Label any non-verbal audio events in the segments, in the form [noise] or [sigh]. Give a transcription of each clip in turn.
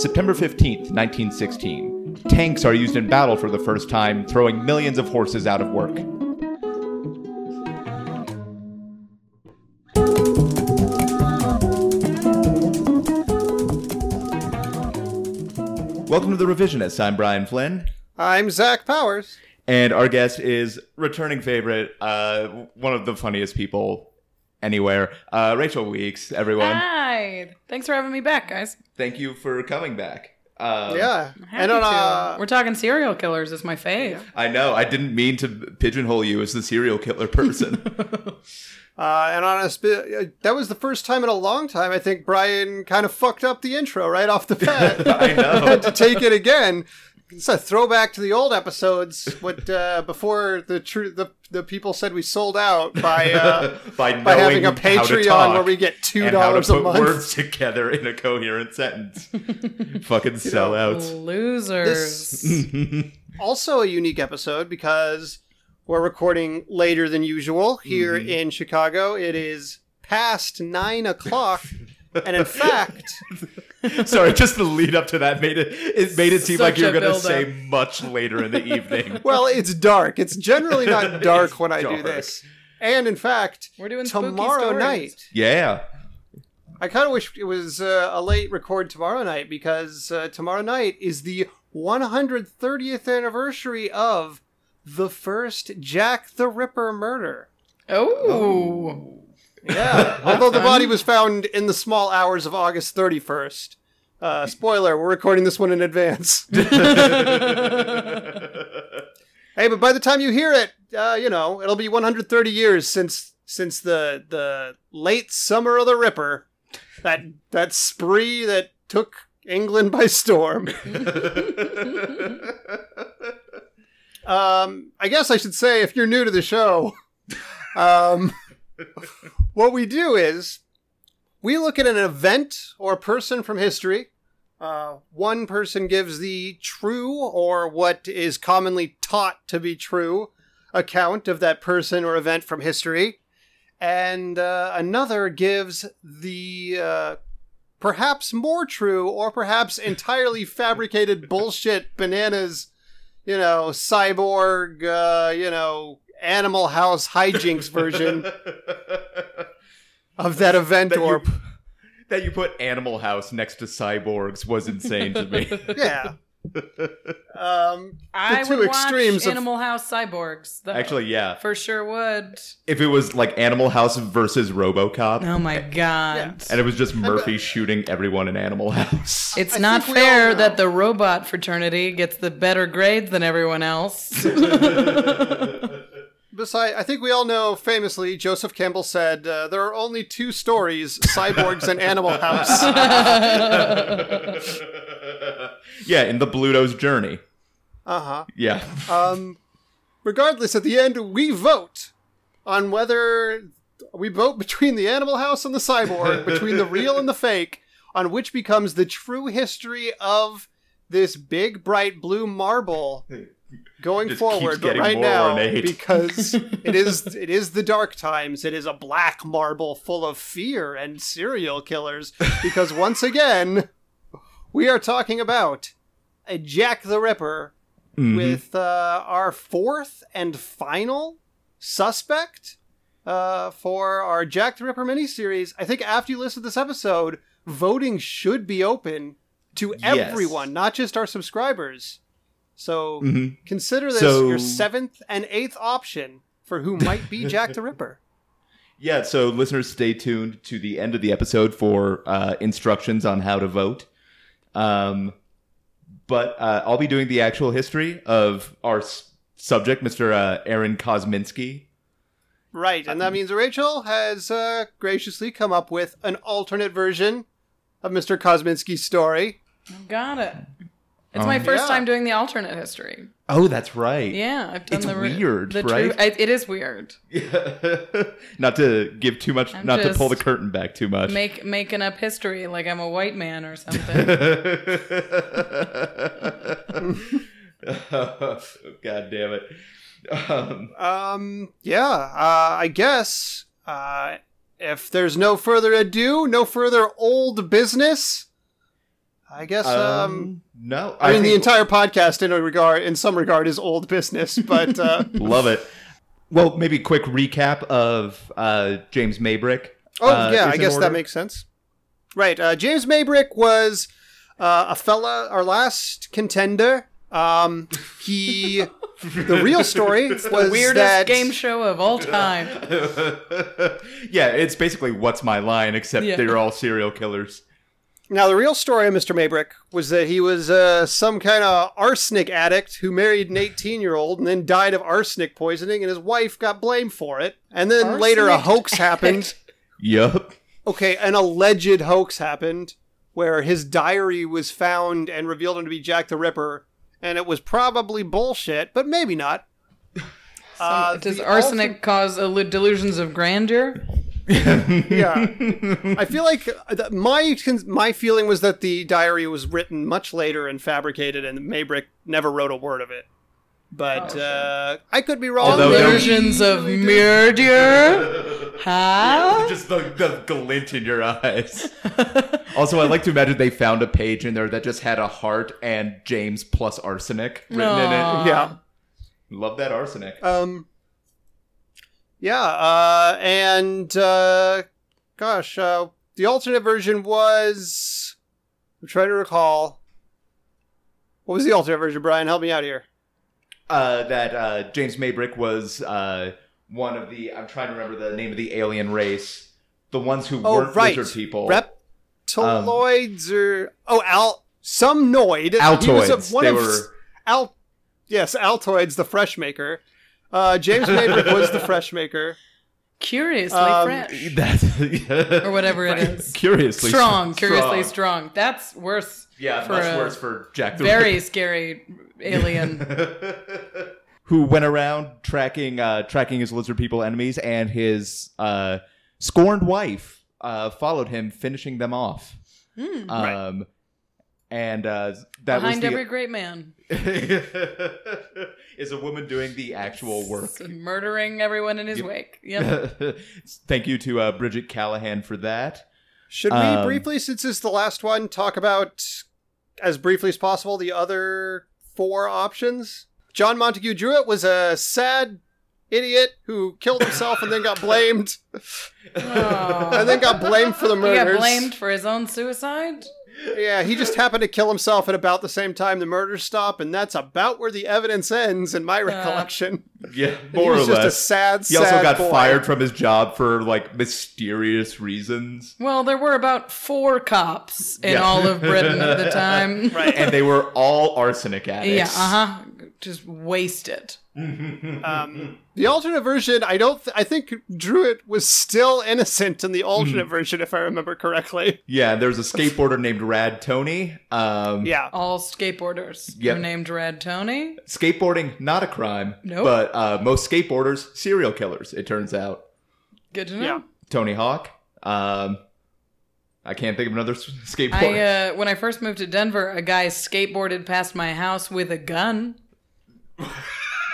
September 15th, 1916. Tanks are used in battle for the first time, throwing millions of horses out of work. Welcome to The Revisionists. I'm Brian Flynn. I'm Zach Powers. And our guest is returning favorite, uh, one of the funniest people anywhere, uh, Rachel Weeks, everyone. Hi. Thanks for having me back, guys. Thank you for coming back. Um, yeah. Happy And on to. uh, We're talking serial killers. Is my fave. I know. I didn't mean to pigeonhole you as the serial killer person. [laughs] uh, and on a sp- uh, that was the first time in a long time I think Brian kind of fucked up the intro right off the bat. [laughs] I know. [laughs] had to take it again. It's a throwback to the old episodes, what uh, [laughs] before the true the the people said we sold out by uh, [laughs] by, by having a knowing how to Patreon where we get two and how to dollars a put month. words [laughs] together in a coherent sentence. Fucking sellouts. Losers. also a unique episode because we're recording later than usual here Mm-hmm. in Chicago. It is past nine o'clock, and in fact, [laughs] Sorry, just the lead up to that made it. It made it seem like you were going to say much later in the evening. [laughs] well, it's dark. It's generally not [laughs] dark when I do this. And in fact, We're doing tomorrow night. Yeah. I kind of wish it was uh, a late record tomorrow night because uh, tomorrow night is the 130th anniversary of the first Jack the Ripper murder. Oh. Yeah. [laughs] Although the body was found in the small hours of August 31st. Uh, spoiler, we're recording this one in advance. [laughs] hey, but by the time you hear it, uh, you know, it'll be 130 years since since the the late summer of the Ripper, that that spree that took England by storm. [laughs] Um, I guess I should say, if you're new to the show, um, [laughs] what we do is we look at an event or a person from history. Uh, one person gives the true or what is commonly taught to be true account of that person or event from history, and uh, another gives the uh, perhaps more true or perhaps entirely [laughs] fabricated bullshit bananas, you know, cyborg, uh, you know, Animal House hijinks version of that event that, or you, that you put Animal House next to cyborgs was insane to me. [laughs] yeah. Um, I two would extremes watch of- Animal House Cyborgs. Though. Actually, yeah. for sure would. If it was like Animal House versus RoboCop, Oh my god. and it was just Murphy shooting everyone in Animal House. It's I not think we all fair that the robot fraternity gets the better grades than everyone else. [laughs] [laughs] Besides, I think we all know famously, Joseph Campbell said, uh, there are only two stories cyborgs and Animal House. [laughs] yeah, in the Bluto's journey. Uh huh. Yeah. Um, regardless, at the end, we vote on whether we vote between the Animal House and the cyborg, between the real and the fake, on which becomes the true history of this big, bright blue marble going Just forward. But right now, ornate. because [laughs] it is it is the dark times, it is a black marble full of fear and serial killers. Because once again, we are talking about a Jack the Ripper Mhm. with uh, our fourth and final suspect uh, for our Jack the Ripper miniseries. I think after you listen to this episode, voting should be open to Yes. everyone, not just our subscribers. So Mhm. consider this So- your seventh and eighth option for who might be Jack the Ripper. [laughs] Yeah, so listeners, stay tuned to the end of the episode for uh, instructions on how to vote. Um, but uh, I'll be doing the actual history of our s- subject, Mr. Uh, Aaron Kosminski. Right, and that means Rachel has uh, graciously come up with an alternate version of Mr. Kosminski's story. Got it. It's Oh. my first Yeah. time doing the alternate history. Oh, that's right. Yeah, I've done It's the weird, the right? True, I, it is weird. [laughs] not to give too much, I'm not to pull the curtain back too much. Make making up history like I'm a white man or something. [laughs] [laughs] God damn it. Um, Um, yeah, uh, I guess uh, if there's no further ado, no further old business, I guess. Um, Um, no, I, mean, the entire podcast, in a regard, in some regard, is old business. [laughs] But uh, love it. Well, maybe a quick recap of uh, James Maybrick. oh uh, yeah, I guess order. that makes sense. Right. Uh, James Maybrick was uh, a fella, our last contender. Um, he. [laughs] the real story was Weirdest that game show of all time. [laughs] yeah, it's basically what's my line, except Yeah. they're all serial killers. Now, the real story of Mr. Maybrick was that he was uh, some kind of arsenic addict who married an 18 year old and then died of arsenic poisoning, and his wife got blamed for it. And then later, a Arsenic hoax happened. Yup. Okay, an alleged hoax happened where his diary was found and revealed him to be Jack the Ripper, and it was probably bullshit, but maybe not. Uh, Does the arsenic cause delusions of grandeur? [laughs] yeah. I feel like th- my cons- my feeling was that the diary was written much later and fabricated, and Maybrick never wrote a word of it. But uh, I could be wrong. Although there- Delusions of murder? [laughs] Huh? Just the, the glint in your eyes. [laughs] also, I like to imagine they found a page in there that just had a heart and James plus arsenic written in it. yeah. Love that arsenic. Um. Yeah. Uh. And uh. Gosh. Uh. The alternate version was. I'm trying to recall. What was the alternate version, Brian? Help me out here. uh, that uh, James Maybrick was uh, one of the. I'm trying to remember the name of the alien race. The ones who Oh, weren't right. lizard people. Reptiloids or oh, al some noid. He was a- Altoids. one They of were. al. Yes, Altoids, the fresh maker. Uh, James Maybrick was the [laughs] fresh maker. Curiously Um, fresh. That's Or whatever it is. Curiously Strong, curiously strong. That's worse. Yeah, for much worse for Jack the Very scary alien. [laughs] who went around tracking uh, tracking his lizard people enemies, and his uh, scorned wife uh, followed him, finishing them off. Hmm. Um, and uh, that Behind was the, every great man. [laughs] is a woman doing the actual work. Murdering everyone in his wake. [laughs] Yep. Thank you to uh, Bridget Callahan for that. Should we Um, briefly, since this is the last one, talk about as briefly as possible the other four options? John Montague Druitt was a sad idiot who killed himself and then got [laughs] blamed, Oh. and then got blamed for the He murders. got blamed for his own suicide? Yeah, he just happened to kill himself at about the same time the murders stop, and that's about where the evidence ends, in my recollection. Yeah, [laughs] he more or was just a less. sad, He also got boy. fired from his job for like mysterious reasons. Well, there were about four cops in Yeah. all of Britain at the [laughs] time. Right. and they were all arsenic addicts. Yeah, uh huh. Just wasted. Um, the alternate version, I don't. Th- I think Druitt was still innocent in the alternate version, if I remember correctly. Yeah, there's a skateboarder named Rad Tony. Um, Yeah. All skateboarders Yep. were named Rad Tony. Skateboarding, not a crime. Nope. But uh, most skateboarders, serial killers, it turns out. Good to know. Yeah. Tony Hawk. Um, I can't think of another s- skateboarder. I uh, when I first moved to Denver, a guy skateboarded past my house with a gun. [laughs]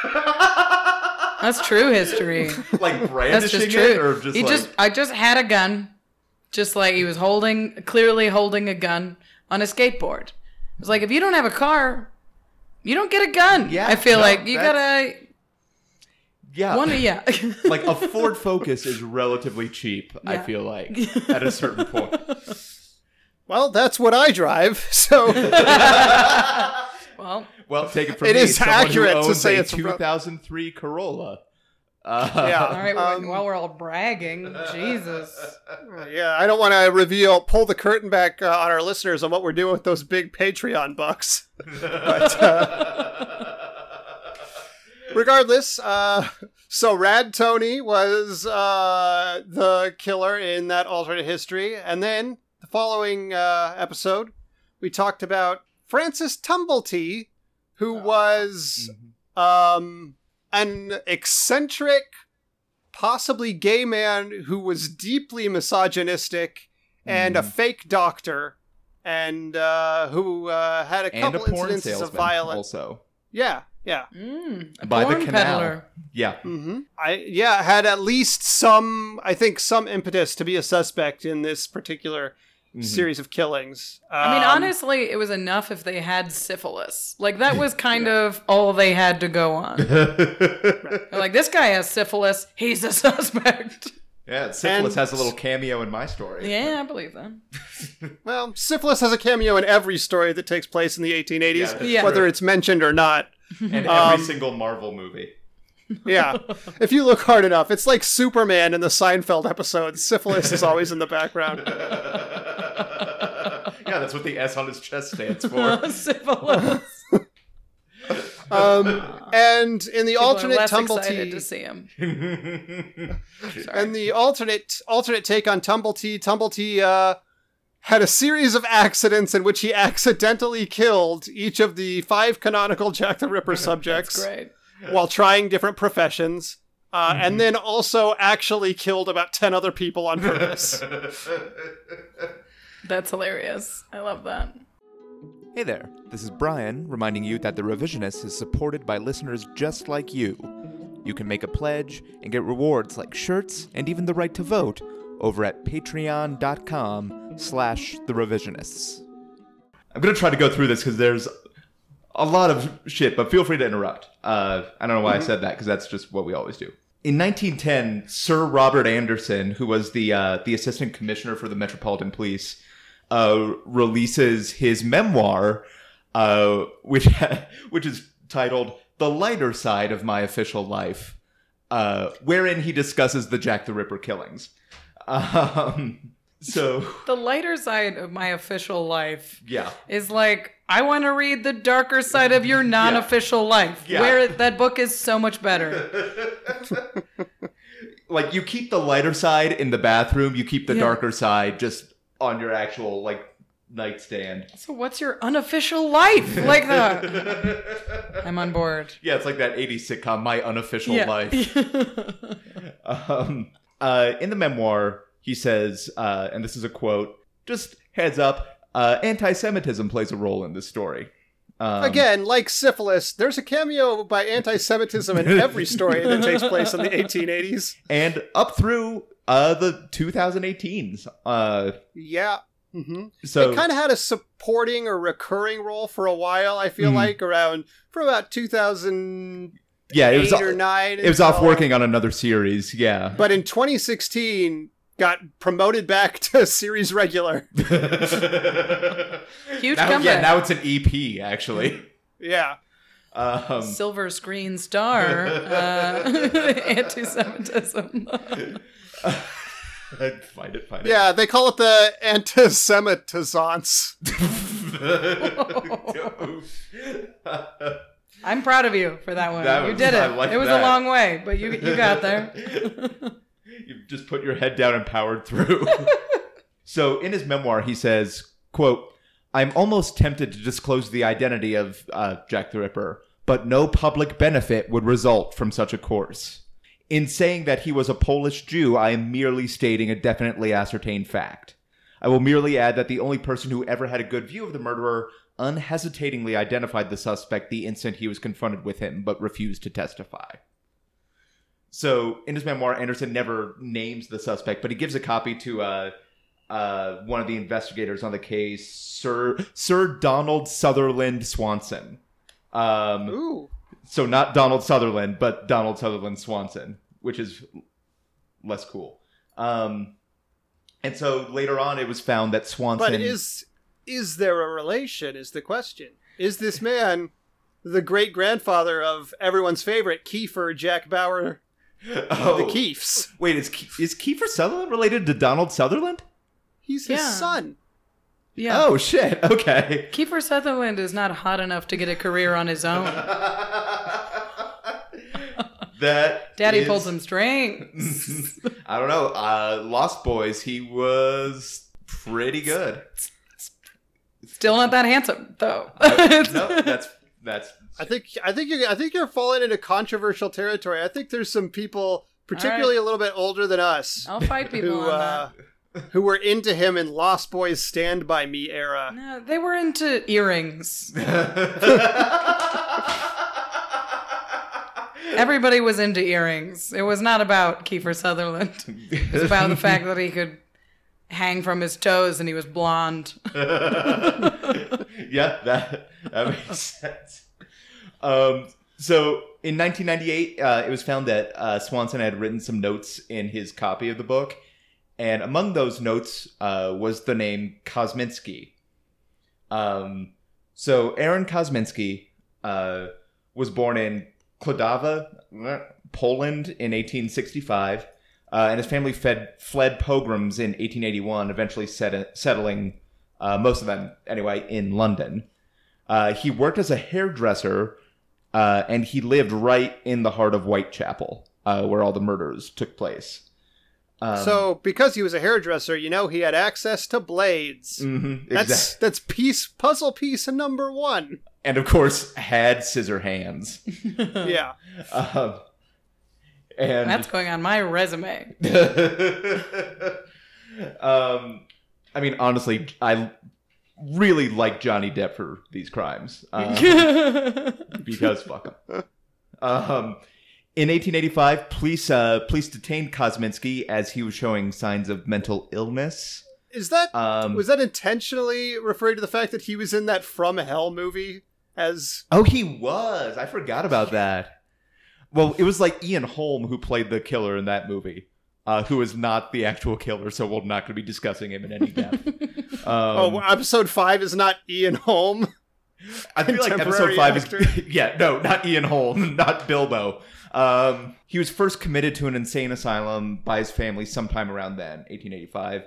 [laughs] That's true history. [laughs] like That's brandishing just true. it, or just he like just I just had a gun, just like he was holding clearly holding a gun on a skateboard. It's like if you don't have a car, you don't get a gun. Yeah, I feel no, like you that's- gotta yeah, one yeah. [laughs] like a Ford Focus is relatively cheap. I feel like at a certain point. Well, that's what I drive. So well, Well, [laughs] take it from It me. It is someone accurate to say a it's ro- 2003 Corolla. Uh, Yeah. all right. well, Um, while we're all bragging, Jesus. [laughs] yeah, I don't want to reveal, pull the curtain back uh, on our listeners on what we're doing with those big Patreon bucks. [laughs] But uh, regardless, uh, so Rad Tony was uh, the killer in that alternate history, and then the following uh, episode, we talked about Francis Tumblety, who was um, an eccentric, possibly gay man who was deeply misogynistic and a fake doctor, and uh, who uh, had a and a couple porn incidences salesman of violence. also. Yeah, yeah. Mm, By the porn canal. peddler. Yeah. hmm I yeah had at least some I think some impetus to be a suspect in this particular series of killings. I mean, Um, honestly, it was enough if they had syphilis. Like that was [laughs] kind of all they had to go on. [laughs] They're like this guy has syphilis, he's a [laughs] suspect. yeah, syphilis And- has a little cameo in my story. Yeah, I believe that. Well, syphilis has a cameo in every story that takes place in the 1880s, Yeah, Yeah. whether true. it's mentioned or not. and every Um, single Marvel movie. Yeah. [laughs] if you look hard enough, it's like Superman in the Seinfeld episode. Syphilis is always in the background. [laughs] yeah, that's what the S on his chest stands [laughs] for. syphilis. Um, and in the People alternate less Tumble excited Tea, to see him. and the alternate alternate take on Tumblety, Tumble Tea uh, had a series of accidents in which he accidentally killed each of the five canonical Jack the Ripper subjects Great. While trying different professions. Uh, And then also actually killed about 10 other people on purpose. [laughs] That's hilarious. I love that. Hey there, this is Brian reminding you that The Revisionist is supported by listeners just like you. You can make a pledge and get rewards like shirts and even the right to vote over at patreon.com slash The Revisionists. I'm going to try to go through this because there's a lot of shit, but feel free to interrupt. Uh, I don't know why I said that because that's just what we always do. In 1910, Sir Robert Anderson, who was the uh, the assistant commissioner for the Metropolitan Police, uh, releases his memoir, uh, which [laughs] which is titled "The Lighter Side of My Official Life," uh, wherein he discusses the Jack the Ripper killings. [laughs] Um, so [laughs] The lighter side of my official life yeah, is like I want to read the darker side of your non-official life, Yeah. where that book is so much better. [laughs] like you keep the lighter side in the bathroom, you keep the Yeah. darker side just on your actual like nightstand. So what's your unofficial life [laughs] like that? I'm on board. Yeah, it's like that 80s sitcom, My Unofficial Yeah. Life. Um, uh, in the memoir, he says, uh, and this is a quote, just heads up, uh, anti Semitism plays a role in this story. Um, Again, like syphilis, there's a cameo by anti Semitism in every story that takes place in the 1880s. And up through uh, the 2018s. Uh, Yeah. hmm so, it kind of had a supporting or recurring role for a while, I feel Mhm. like, around for about 2000. yeah, it was, or 9. it was off working on another series. Yeah. But in 2016, got promoted back [laughs] to series regular. [laughs] Huge now, comeback. yeah, now it's an EP, actually. Yeah. Um, Silver screen star, uh, [laughs] anti-Semitism. find it, find it. Yeah, they call it the anti-Semitisance. I'm proud of you for that one. That you was- did it. Like it was that. a long way, but you you got there. You just put your head down and powered through. [laughs] so in his memoir, he says, "quote I'm almost tempted to disclose the identity of uh, Jack the Ripper, but no public benefit would result from such a course. In saying that he was a Polish Jew, I am merely stating a definitely ascertained fact. I will merely add that the only person who ever had a good view of the murderer unhesitatingly identified the suspect the instant he was confronted with him, but refused to testify." So in his memoir, Anderson never names the suspect, but he gives a copy to uh, uh, one of the investigators on the case, Sir Sir Donald Sutherland Swanson. Um, Ooh. so not Donald Sutherland, but Donald Sutherland Swanson, which is less cool. Um, and so later on, it was found that Swanson. But is is there a relation? Is the question? Is this man the great grandfather of everyone's favorite Kiefer Jack Bauer, oh, the Keefs? Wait, is Ke- is Kiefer Sutherland related to Donald Sutherland? He's his Yeah. son. Yeah. Oh shit! Okay. Kiefer Sutherland is not hot enough to get a career on his own. [laughs] that Daddy is- pulled some strings. [laughs] I don't know. Uh, Lost Boys. He was pretty good. Still not that handsome, though. [laughs] no, that's that's. I think I think you I think you're falling into controversial territory. I think there's some people, particularly a little bit older than us, I'll fight people who on uh, who were into him in Lost Boys Stand by Me era. No, they were into earrings. [laughs] Everybody was into earrings. It was not about Kiefer Sutherland. It was about the fact that he could hang from his toes and he was blonde. [laughs] yeah, that that makes sense. Um, so in 1998, uh, it was found that uh, Swanson had written some notes in his copy of the book, and among those notes uh, was the name Kosminski. Um, so Aaron Kosminski uh, was born in Klodawa, Poland, in 1865. Uh, and his family fed, fled pogroms in 1881, eventually set, settling, uh, most of them anyway, in London. Uh, he worked as a hairdresser, uh, and he lived right in the heart of Whitechapel, uh, where all the murders took place. Um, so, because he was a hairdresser, you know he had access to blades. mhm, That's that's piece puzzle piece number one. and of course had scissor hands. [laughs] Yeah. [laughs] um, and That's going on my resume. [laughs] um, I mean, honestly, I really like Johnny Depp for these crimes um, [laughs] because fuck him. Um, in 1885, police uh, police detained Kosminski as he was showing signs of mental illness. Is that Um, was that intentionally referring to the fact that he was in that From Hell movie as oh, he was. I forgot about that. Well, it was like Ian Holm who played the killer in that movie. Uh, who is not the actual killer, so we're not going to be discussing him in any depth. [laughs] Um, Oh, episode 5 is not Ian Holm. I feel like episode five actor. is [laughs] yeah, no, not Ian Holm, [laughs] not Bilbo. Um, he was first committed to an insane asylum by his family sometime around then, 1885.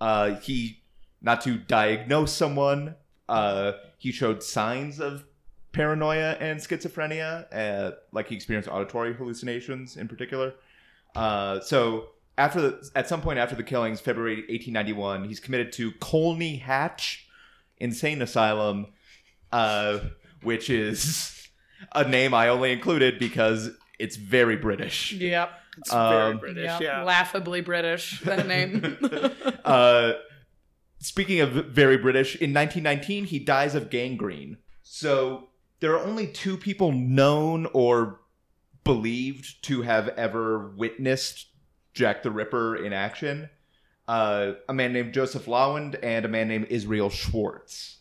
Uh, he, not to diagnose someone, uh, he showed signs of paranoia and schizophrenia, uh, like he experienced auditory hallucinations in particular. Uh, so after the, at some point after the killings, February 1891, he's committed to Colney Hatch Insane Asylum, uh, which is a name I only included because it's very British. yep. It's very Um, British, Yep. yeah. Laughably British, that name. [laughs] [laughs] Uh, speaking of very British, in 1919 he dies of gangrene. So there are only two people known or believed to have ever witnessed Jack the Ripper in action. Uh, a man named Joseph Lawende and a man named Israel Schwartz.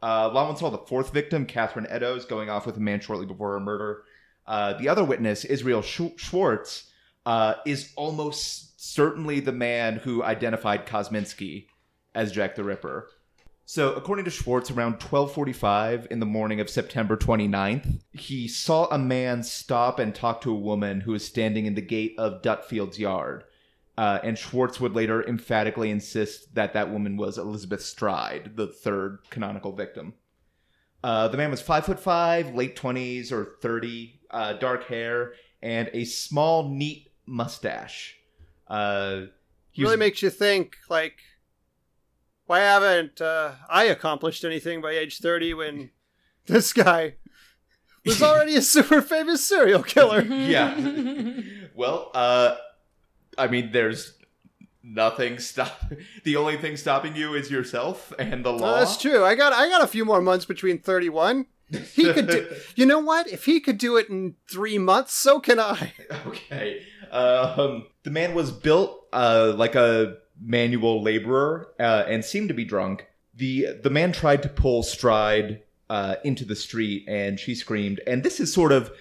Uh, Lawende saw the fourth victim, Catherine Eddowes, going off with a man shortly before her murder. Uh, the other witness, Israel Sch- Schwartz, uh, is almost certainly the man who identified Kosminski as Jack the Ripper. So, according to Schwartz, around 12:45 in the morning of September 29th, he saw a man stop and talk to a woman who was standing in the gate of Dutfield's yard. Uh, and Schwartz would later emphatically insist that that woman was Elizabeth Stride, the third canonical victim. Uh, the man was five foot five, late twenties or thirty, uh, dark hair, and a small, neat mustache. Uh, he really was- makes you think like why haven't uh, I accomplished anything by age 30 when this guy was [laughs] already a super famous serial killer? [laughs] yeah. Well, uh, I mean, there's nothing stop. The only thing stopping you is yourself and the law. that's true. I got I got a few more months between 31. He could do [laughs] You know what? If he could do it in 3 months, so can I. okay. Um, the man was built uh, like a manual laborer uh, and seemed to be drunk. the The man tried to pull Stride uh, into the street, and she screamed. And this is sort of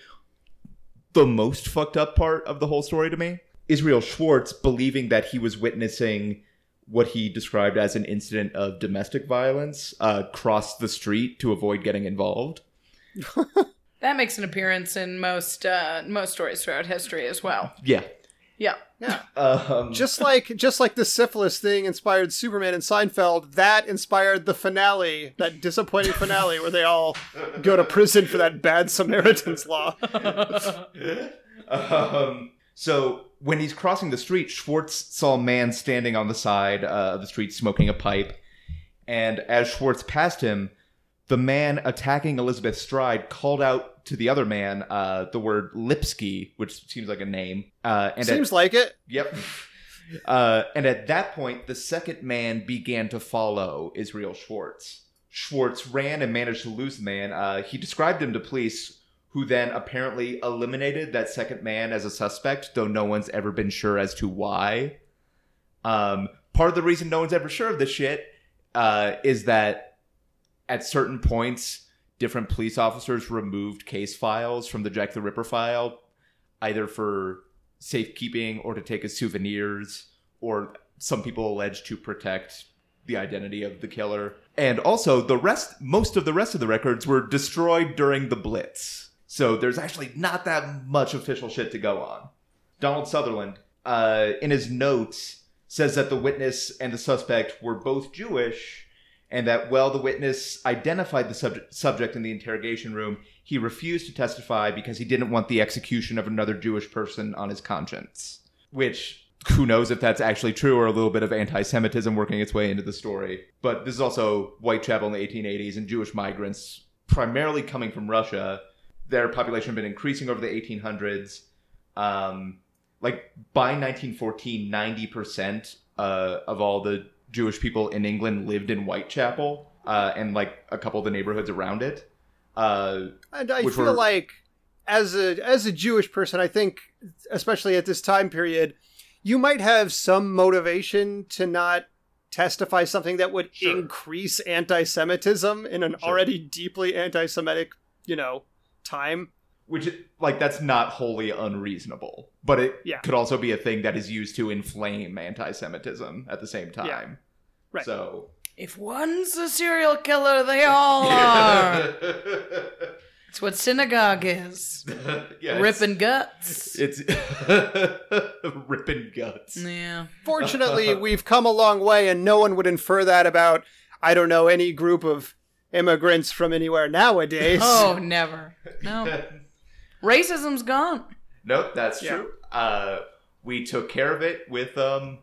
the most fucked up part of the whole story to me. Israel Schwartz believing that he was witnessing what he described as an incident of domestic violence uh, crossed the street to avoid getting involved. [laughs] that makes an appearance in most uh, most stories throughout history as well. Yeah. Yeah. Yeah. Um, Just like just like the syphilis thing inspired Superman and Seinfeld, that inspired the finale, that disappointing finale where they all go to prison for that bad Samaritan's law. [laughs] um, so when he's crossing the street, Schwartz saw a man standing on the side uh, of the street smoking a pipe. And as Schwartz passed him, the man attacking Elizabeth Stride called out to the other man uh, the word Lipsky, which seems like a name. Uh, and at- Seems like it. Yep. [laughs] Uh, and at that point, the second man began to follow Israel Schwartz. Schwartz ran and managed to lose the man. Uh, he described him to police, who then apparently eliminated that second man as a suspect, though no one's ever been sure as to why. Um, part of the reason no one's ever sure of this shit uh, is that at certain points, different police officers removed case files from the Jack the Ripper file, either for safekeeping or to take as souvenirs, or some people allege to protect the identity of the killer. And also, the rest, most of the rest of the records were destroyed during the Blitz. So there's actually not that much official shit to go on. Donald Sutherland, uh, in his notes, says that the witness and the suspect were both Jewish, and that while the witness identified the subject, subject in the interrogation room, he refused to testify because he didn't want the execution of another Jewish person on his conscience. Which, who knows if that's actually true or a little bit of anti Semitism working its way into the story. But this is also Whitechapel in the 1880s and Jewish migrants, primarily coming from Russia. Their population had been increasing over the 1800s. Um, like by 1914, 90% uh, of all the Jewish people in England lived in Whitechapel uh, and like a couple of the neighborhoods around it. Uh, And I feel were- like as a as a Jewish person, I think especially at this time period, you might have some motivation to not testify something that would Sure. increase anti-Semitism in an Sure. already deeply anti-Semitic, you know, time. Which like that's not wholly unreasonable, but it Yeah. could also be a thing that is used to inflame anti-Semitism at the same time. Yeah. Right. So If one's a serial killer, they all [laughs] are. [laughs] It's what synagogue is. [laughs] yeah, Ripping guts. It's, it's ripping guts. Yeah. Fortunately, we've come a long way, and no one would infer that about I don't know any group of immigrants from anywhere nowadays. Oh, never. No. Racism's gone. Nope, that's Yeah. true. Uh, we took care of it with um,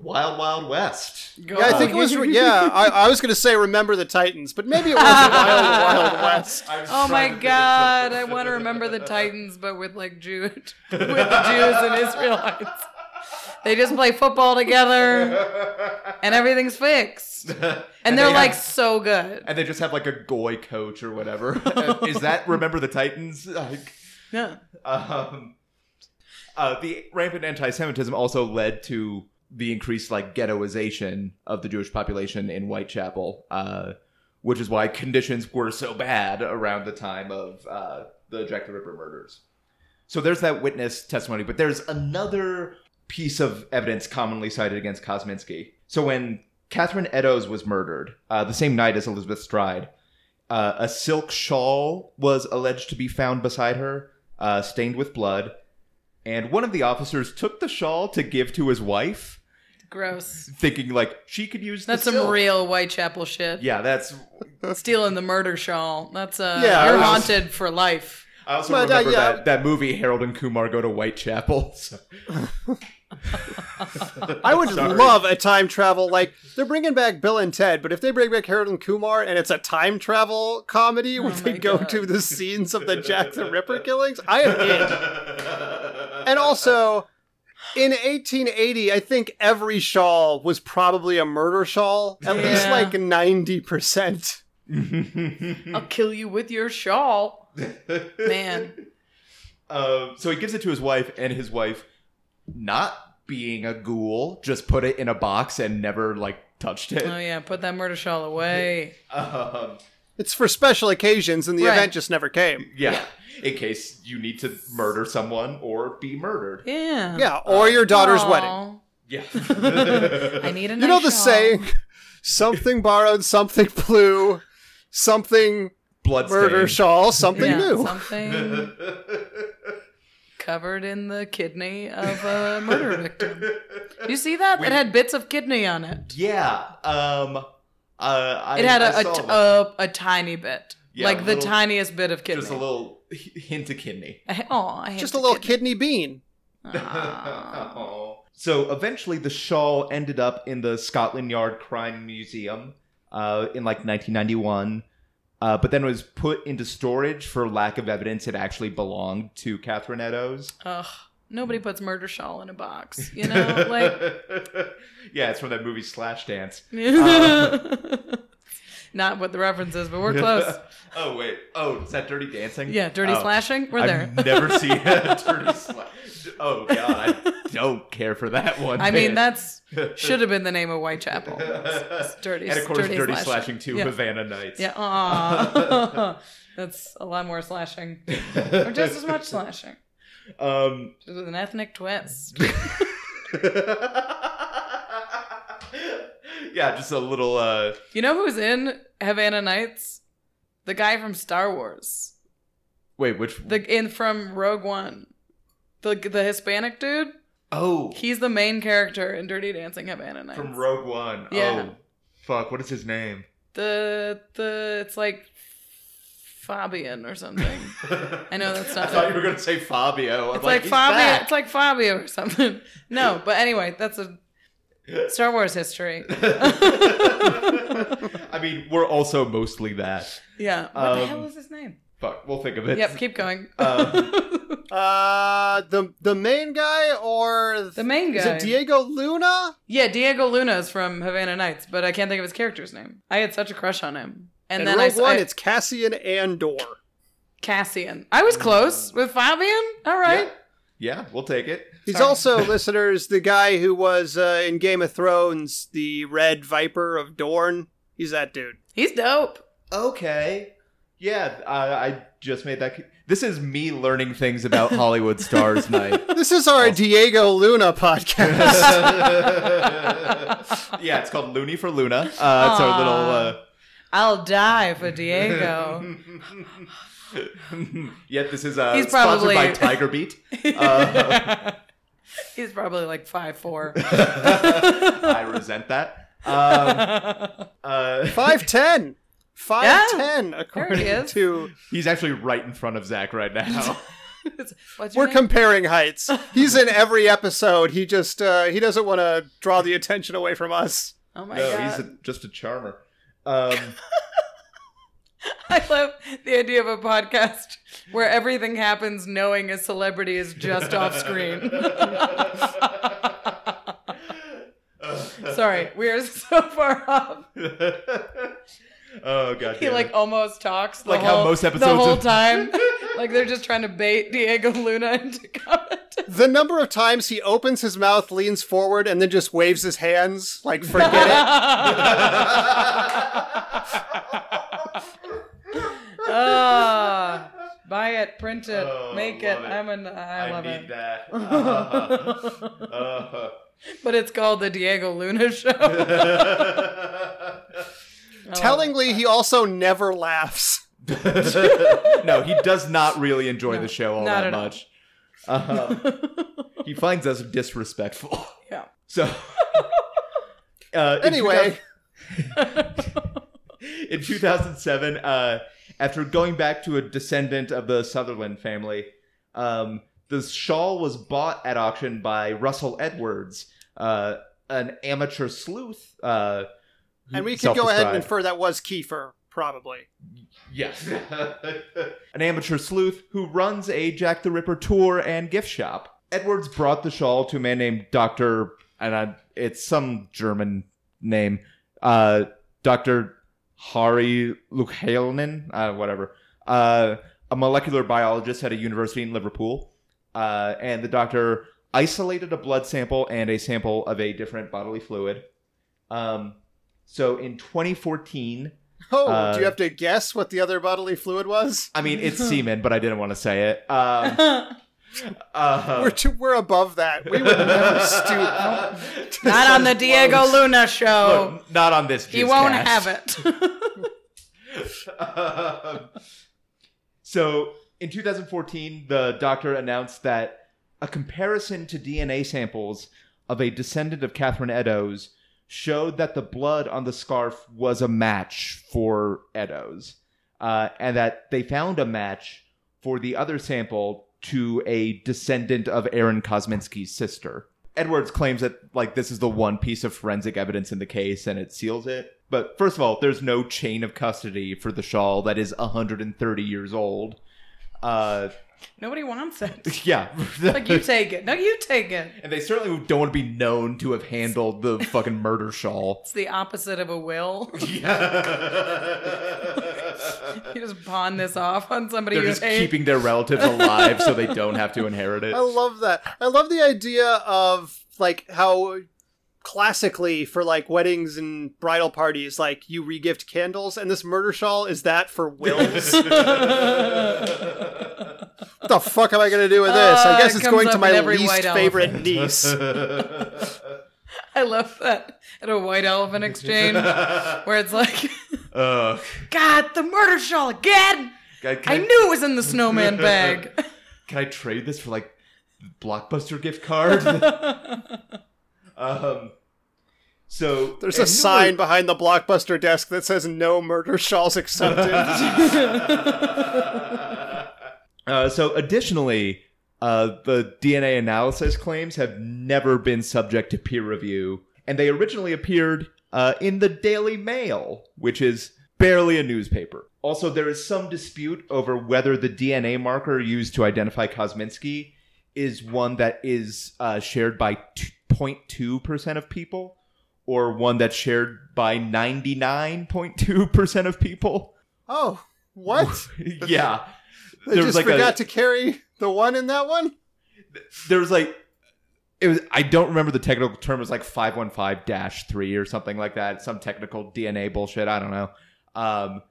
Wild Wild West. Go Yeah, I think it was. Yeah, I, I was going to say remember the Titans, but maybe it was Wild Wild [laughs] West. Oh my trying to think of god, I want to remember the Titans, but with like Jew, with the Jews and Israelites. They just play football together, and everything's fixed. [laughs] And they're they like have- so good. and they just have like a goy coach or whatever. [laughs] Is that remember the Titans? Like, Yeah. um, uh, the rampant anti-Semitism also led to the increased like ghettoization of the Jewish population in Whitechapel, uh, which is why conditions were so bad around the time of uh, the Jack the Ripper murders. So there's that witness testimony, but there's another piece of evidence commonly cited against Kosminski. So when Catherine Eddowes was murdered, uh, the same night as Elizabeth Stride, uh, a silk shawl was alleged to be found beside her, uh, stained with blood. And one of the officers took the shawl to give to his wife, Gross. thinking like she could use. That's the some silk. real Whitechapel shit. Yeah, that's. [laughs] Stealing the murder shawl. That's uh, Yeah, you're was- haunted for life. I also But, uh, remember yeah. that, that movie Harold and Kumar go to Whitechapel. [laughs] So. [laughs] I would Sorry. love a time travel. Like they're bringing back Bill and Ted, but if they bring back Harold and Kumar and it's a time travel comedy where Oh they go God. to the scenes of the Jack the Ripper [laughs] killings, I am in. And also, in 1880, I think every shawl was probably a murder shawl. At least like 90%. [laughs] I'll kill you with your shawl. Man. Um, so he gives it to his wife, and his wife, not being a ghoul, just put it in a box and never like touched it. Oh yeah, put that murder shawl away. [laughs] Um, It's for special occasions, and the Right. event just never came. yeah, in case you need to murder someone or be murdered. Yeah. Yeah, or your daughter's wedding. Yeah. [laughs] [laughs] I need a You know the shawl. saying, something borrowed, something blue, something Blood murder shawl, something Yeah, new. something covered in the kidney of a [laughs] murder victim. You see that? We- it had bits of kidney on it. Yeah. Um. Uh, I, It had I a, a, saw t- a, a tiny bit. Yeah, like a the tiniest bit of kidney. just a little hint of kidney. Oh, I Just a little kidney. kidney bean. Aw. [laughs] so eventually, the shawl ended up in the Scotland Yard Crime Museum uh, in like 1991, uh, but then was put into storage for lack of evidence it actually belonged to Catherine Eddowes. Ugh. Nobody puts murder shawl in a box. [laughs] You know, like yeah, it's from that movie Slash Dance. [laughs] not what the reference is, but we're [laughs] close. oh wait, oh, is that Dirty Dancing? Yeah, dirty Oh. slashing. We're there. I've never seen a [laughs] [laughs] dirty slash. Oh god, I don't care for that one. I mean, man. that's should have been the name of Whitechapel. It's dirty, and of course, dirty, Dirty slashing. Slashing Two, Yeah. Havana Nights. Yeah, aw. that's a lot more slashing, or just as much slashing, Um. just with an ethnic twist. [laughs] yeah, just a little. uh You know who's in Havana Nights? The guy from Star Wars. Wait, which? The in from Rogue One. The the Hispanic dude. oh, He's the main character in Dirty Dancing Havana Nights. from Rogue One. Yeah. Oh, fuck. What is his name? the the it's like Fabian or something. [laughs] I know that's not- I thought you were gonna say Fabio. I'm It's like, "He's Fabio. back." It's like Fabio or something. No, but anyway, that's a Star Wars history. [laughs] I mean, we're also mostly that. Yeah. What the Um, hell is his name? Fuck, we'll think of it. Yep. Keep going. Um, [laughs] Uh, the the main guy or the main guy is it Diego Luna? yeah, Diego Luna is from Havana Nights, but I can't think of his character's name. I had such a crush on him. And And then Rogue I, One, I it's Cassian Andor. Cassian. I was close with Fabian. All right. yeah. Yeah, we'll take it. He's Sorry. also, [laughs] listeners, the guy who was uh, in Game of Thrones, the Red Viper of Dorne. He's that dude. He's dope. Okay. Yeah, I, I just made that. This is me learning things about [laughs] Hollywood stars night. This is our Diego Luna podcast. [laughs] yeah, it's called Looney for Luna. Uh, it's our little. Uh, I'll die for Diego. Yeah, this is uh, He's sponsored by Tiger Beat. Uh, [laughs] He's probably like five four. [laughs] I resent that. Um, uh, 5'10. 5'10, according is. to. he's actually right in front of Zach right now. [laughs] What's your We're name? comparing heights. He's in every episode. He just, uh, he doesn't want to draw the attention away from us. oh my no, god! he's a, just a charmer. Um, [laughs] I love the idea of a podcast where everything happens knowing a celebrity is just off screen. [laughs] Sorry, we are so far off. [laughs] oh god. He like it. almost talks the Like how most episodes the whole of- time. like they're just trying to bait Diego Luna into comment. The number of times he opens his mouth, leans forward, and then just waves his hands, like, forget it. Ah, buy it, print it, Oh, make it. love it. I'm an. I I love need it. that. Uh, [laughs] uh, But it's called the Diego Luna [laughs] Show. I love Tellingly, he also never laughs. no, he does not really enjoy the show all not that at all. much. Uh, he finds us disrespectful. Yeah. So, uh, in Anyway, [laughs] in 2007, uh, after going back to a descendant of the Sutherland family, um, the shawl was bought at auction by Russell Edwards, uh, an amateur sleuth. Uh, and we can go ahead and infer that was Kiefer, probably. Yes. [laughs] An amateur sleuth who runs a Jack the Ripper tour and gift shop. Edwards brought the shawl to a man named Dr. and I, it's some German name. Uh, Dr. Hari Lukhelnen, uh, whatever. Uh, a molecular biologist at a university in Liverpool. Uh, and the doctor isolated a blood sample and a sample of a different bodily fluid. Um, so in 2014, Oh, Uh, do you have to guess what the other bodily fluid was? I mean, it's [laughs] semen, but I didn't want to say it. Um, [laughs] uh, We're too, we're above that. We would never stoop. [laughs] Not on the Diego lows. Luna show. Look, not on this. he won't Jizzcast. have it. [laughs] Um, so in 2014, the doctor announced that a comparison to DNA samples of a descendant of Catherine Eddowes showed that the blood on the scarf was a match for Eddowes, uh, and that they found a match for the other sample to a descendant of Aaron Kosminski's sister. Edwards claims that like this is the one piece of forensic evidence in the case and it seals it. But first of all, there's no chain of custody for the shawl that is 130 years old. Uh, Nobody wants it. [laughs] yeah. Like you take it. No, you take it. and they certainly don't want to be known to have handled the fucking murder shawl. It's the opposite of a will. [laughs] Yeah. [laughs] you just pawn this off on somebody They're you just hate. keeping their relatives alive so they don't have to inherit it. I love that. I love the idea of like how classically for like weddings and bridal parties, like you regift candles, and this murder shawl is that for wills. What the fuck am I gonna do with this? Uh, I guess it it's going to my least favorite elephant. [laughs] niece. I love that at a white elephant exchange where it's like, Uh, God, the murder shawl again. can, I can, I, knew it was in the snowman bag. [laughs] can I trade this for like blockbuster gift card? [laughs] um, so There's a sign behind the blockbuster desk that says "No murder shawls accepted." Uh, so additionally, uh, the DNA analysis claims have never been subject to peer review, and they originally appeared uh, in the Daily Mail, which is barely a newspaper. Also, there is some dispute over whether the DNA marker used to identify Kosminski is one that is uh, shared by 0.2% of people, or one that's shared by 99.2% of people. oh, what? [laughs] yeah. I There was just like a- forgot to carry the one in that one. there was like it was I don't remember the technical term it was like 515-3 or something like that some technical DNA bullshit I don't know um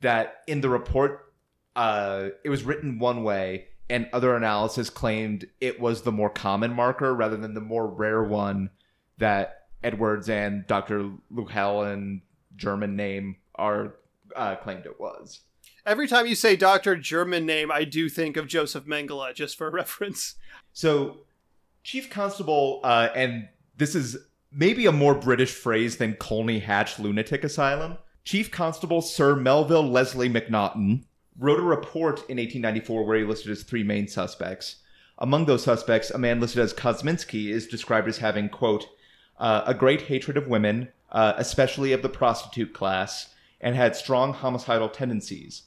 that in the report uh it was written one way and other analysis claimed it was the more common marker rather than the more rare one that Edwards and Dr. Luhel and German name are uh, claimed it was Every time you say Doctor German name, I do think of Joseph Mengele, just for [laughs] reference. So, Chief Constable, uh, and this is maybe a more British phrase than Colney Hatch Lunatic Asylum. Chief Constable Sir Melville Leslie Macnaghten wrote a report in 1894 where he listed his three main suspects. Among those suspects, a man listed as Kosminski is described as having, quote, uh, a great hatred of women, uh, especially of the prostitute class, and had strong homicidal tendencies.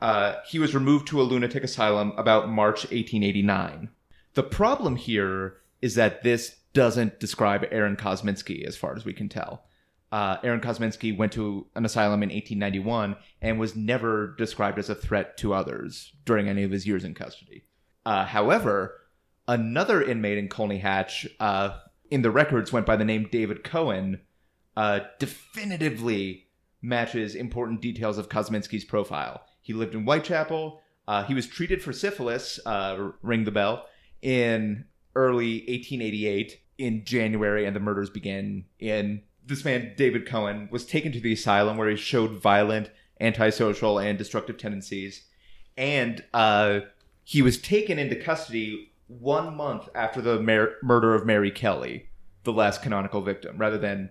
Uh, he was removed to a lunatic asylum about March 1889. The problem here is that this doesn't describe Aaron Kosminski, as far as we can tell. Uh, Aaron Kosminski went to an asylum in 1891 and was never described as a threat to others during any of his years in custody. Uh, however, another inmate in Colney Hatch uh, in the records went by the name David Cohen, uh, definitively matches important details of Kosminski's profile. He lived in Whitechapel. Uh, he was treated for syphilis, uh, ring the bell, in early 1888 in January, and the murders began in. This man, David Cohen, was taken to the asylum where he showed violent, antisocial, and destructive tendencies. And uh, he was taken into custody one month after the murder of Mary Kelly, the last canonical victim, rather than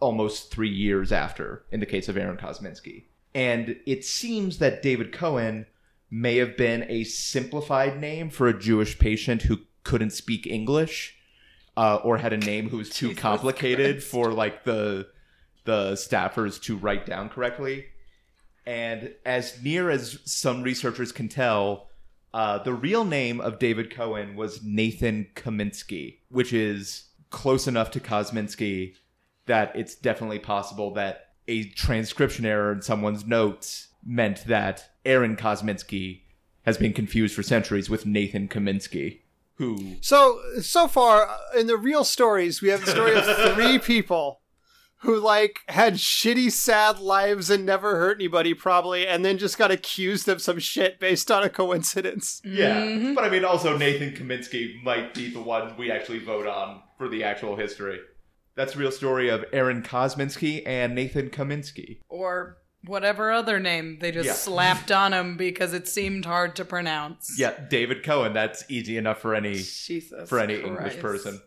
almost three years after in the case of Aaron Kosminski. And it seems that David Cohen may have been a simplified name for a Jewish patient who couldn't speak English uh, or had a name who was too Jesus complicated Christ. for like the the staffers to write down correctly. And as near as some researchers can tell, uh, the real name of David Cohen was Nathan Kaminsky, which is close enough to Kosminski that it's definitely possible that a transcription error in someone's notes meant that Aaron Kosminski has been confused for centuries with Nathan Kaminsky, who So so far uh, in the real stories, we have the story of [laughs] three people who like had shitty, sad lives and never hurt anybody, probably, and then just got accused of some shit based on a coincidence. Yeah, Mhm. but I mean, also Nathan Kaminsky might be the one we actually vote on for the actual history. That's the real story of Aaron Kosminski and Nathan Kaminsky. Or whatever other name they just Yeah. slapped on him because it seemed hard to pronounce. Yeah, David Cohen. That's easy enough for any Jesus. for any English Christ. person.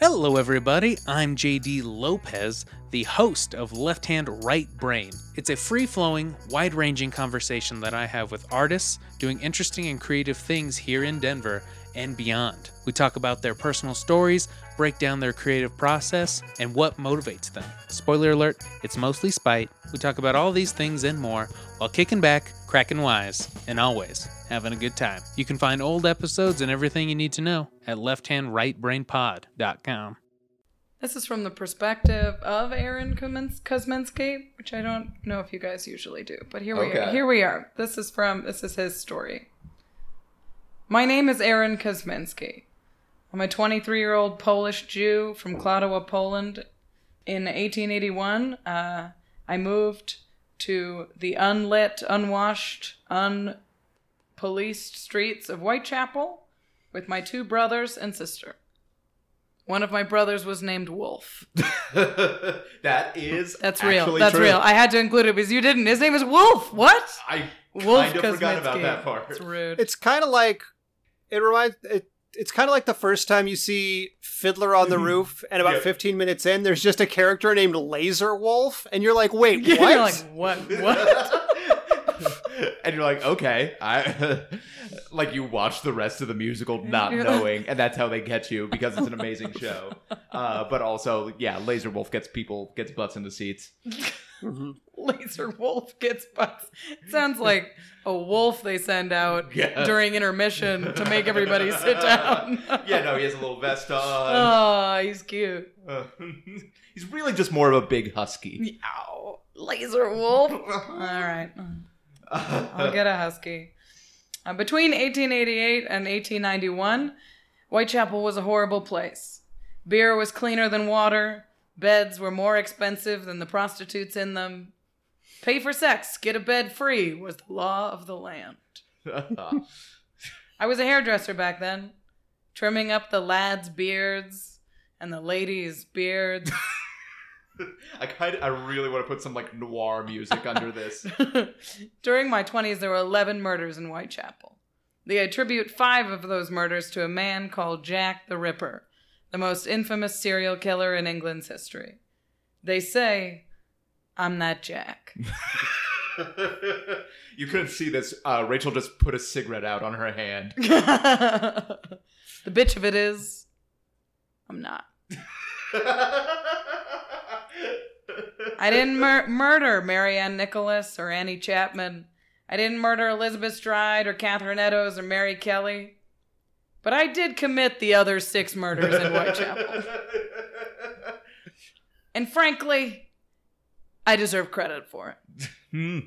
Hello, everybody. I'm JD Lopez, the host of Left Hand Right Brain. It's a free flowing, wide ranging conversation that I have with artists doing interesting and creative things here in Denver and beyond. We talk about their personal stories, break down their creative process, and what motivates them. Spoiler alert, it's mostly spite. We talk about all these things and more while kicking back, cracking wise, and always having a good time. You can find old episodes and everything you need to know at lefthandrightbrainpod.com. This is from the perspective of Aaron Kuzmins- Kuzminski, which I don't know if you guys usually do, but here we are. Here we are. This is from this is his story. My name is Aaron Kuzminski. I'm a 23-year-old Polish Jew from Klodawa, Poland. In 1881, uh, I moved to the unlit, unwashed, unpoliced streets of Whitechapel with my two brothers and sister. One of my brothers was named Wolf. [laughs] that is That's real. That's true. real. I had to include it because you didn't. His name is Wolf. What? I Wolf kind of forgot about that part. It's rude. It's kind of like it reminds it. It's kind of like the first time you see Fiddler on the Roof, and about Yep. 15 minutes in, there's just a character named Lazar Wolf, and you're like, wait, [laughs] You're what? like, what? What? [laughs] and you're like, okay, I [laughs] like you watch the rest of the musical not You're knowing, and that's how they get you because it's an amazing show. Uh, but also, yeah, Lazar Wolf gets people gets butts into seats. [laughs] Lazar Wolf gets butts. It sounds like a wolf they send out Yeah. during intermission to make everybody sit down. [laughs] Yeah, no, he has a little vest on. Oh, he's cute. Uh, [laughs] he's really just more of a big husky. Ow. Lazar Wolf. All right. I'll get a husky. Uh, between 1888 and 1891, Whitechapel was a horrible place. Beer was cleaner than water. Beds were more expensive than the prostitutes in them. Pay for sex, get a bed free was the law of the land. [laughs] I was a hairdresser back then, trimming up the lads' beards and the ladies' beards. [laughs] I kind of, I really want to put some like noir music under this. [laughs] During my 20s, there were 11 murders in Whitechapel. They attribute five of those murders to a man called Jack the Ripper, the most infamous serial killer in England's history. They say, I'm that Jack. [laughs] [laughs] you couldn't see this. Uh, Rachel just put a cigarette out on her hand. [laughs] the bitch of it is, I'm not. I didn't mur- murder Marianne Nicholas or Annie Chapman. I didn't murder Elizabeth Stride or Catherine Eddowes or Mary Kelly. But I did commit the other six murders in Whitechapel. [laughs] And frankly, I deserve credit for it. [laughs]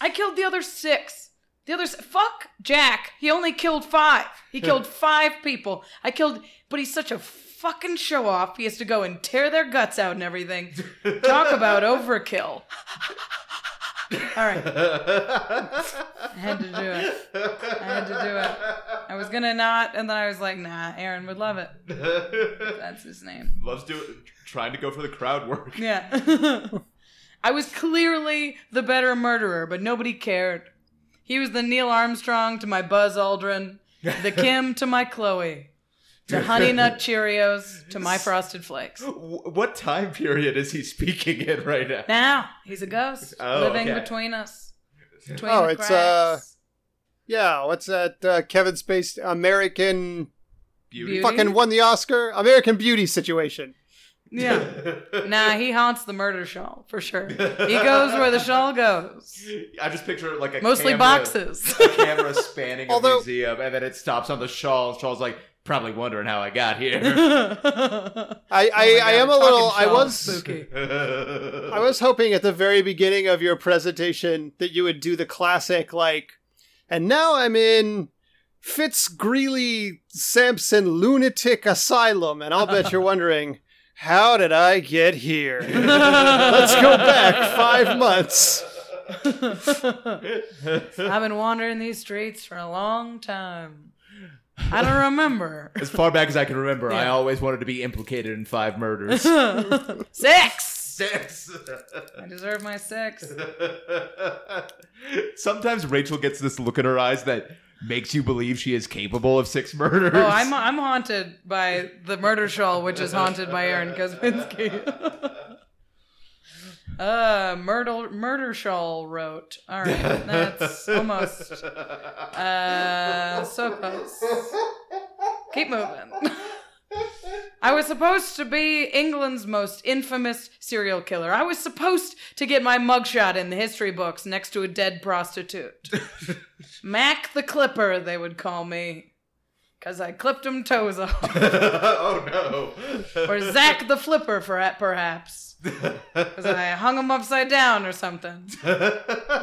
I killed the other six. The other fuck Jack. He only killed five. He killed [laughs] five people. I killed, but he's such a fucking show off. He has to go and tear their guts out and everything. Talk about overkill. All right, [laughs] I had to do it. I had to do it. I was gonna not, and then I was like, nah, Aaron would love it. [laughs] That's his name. Loves do trying to go for the crowd work. Yeah. [laughs] I was clearly the better murderer, but nobody cared. He was the Neil Armstrong to my Buzz Aldrin, the Kim to my Khloé, to [laughs] Honey Nut Cheerios to my Frosted Flakes. What time period is he speaking in right now? Now he's a ghost Oh, living okay. between us. Between Oh, the it's, uh. Yeah, what's that uh, Kevin Space American Beauty. Beauty? fucking won the Oscar? American Beauty situation. yeah. [laughs] Nah, he haunts the murder shawl for sure. He goes where the shawl goes. I just picture like a Mostly camera, boxes. a camera spanning Although- a museum, and then it stops on the shawl. Shawl's like probably wondering how I got here. I [laughs] I, Oh my I am a little. I was. I was hoping at the very beginning of your presentation that you would do the classic like, and now I'm in Fitz Greeley Sampson Lunatic Asylum, and I'll bet you're [laughs] wondering. How did I get here? [laughs] Let's go back five months. I've been wandering these streets for a long time. I don't remember. [laughs] As far back as I can remember, I always wanted to be implicated in five murders. [laughs] Six! Six. I deserve my six. Sometimes Rachel gets this look in her eyes that makes you believe she is capable of six murders. Oh, I'm, I'm haunted by the murder shawl, which is haunted by Aaron Kosminski. [laughs] Uh, Myrtle Murder Shawl wrote. All right, that's [laughs] almost uh so close. Keep moving. [laughs] I was supposed to be England's most infamous serial killer. I was supposed to get my mugshot in the history books next to a dead prostitute. [laughs] Mac the Clipper, they would call me. Because I clipped him toes off. [laughs] oh no. or Zack the Flipper, for perhaps. [laughs] Because I hung them upside down or something. [laughs]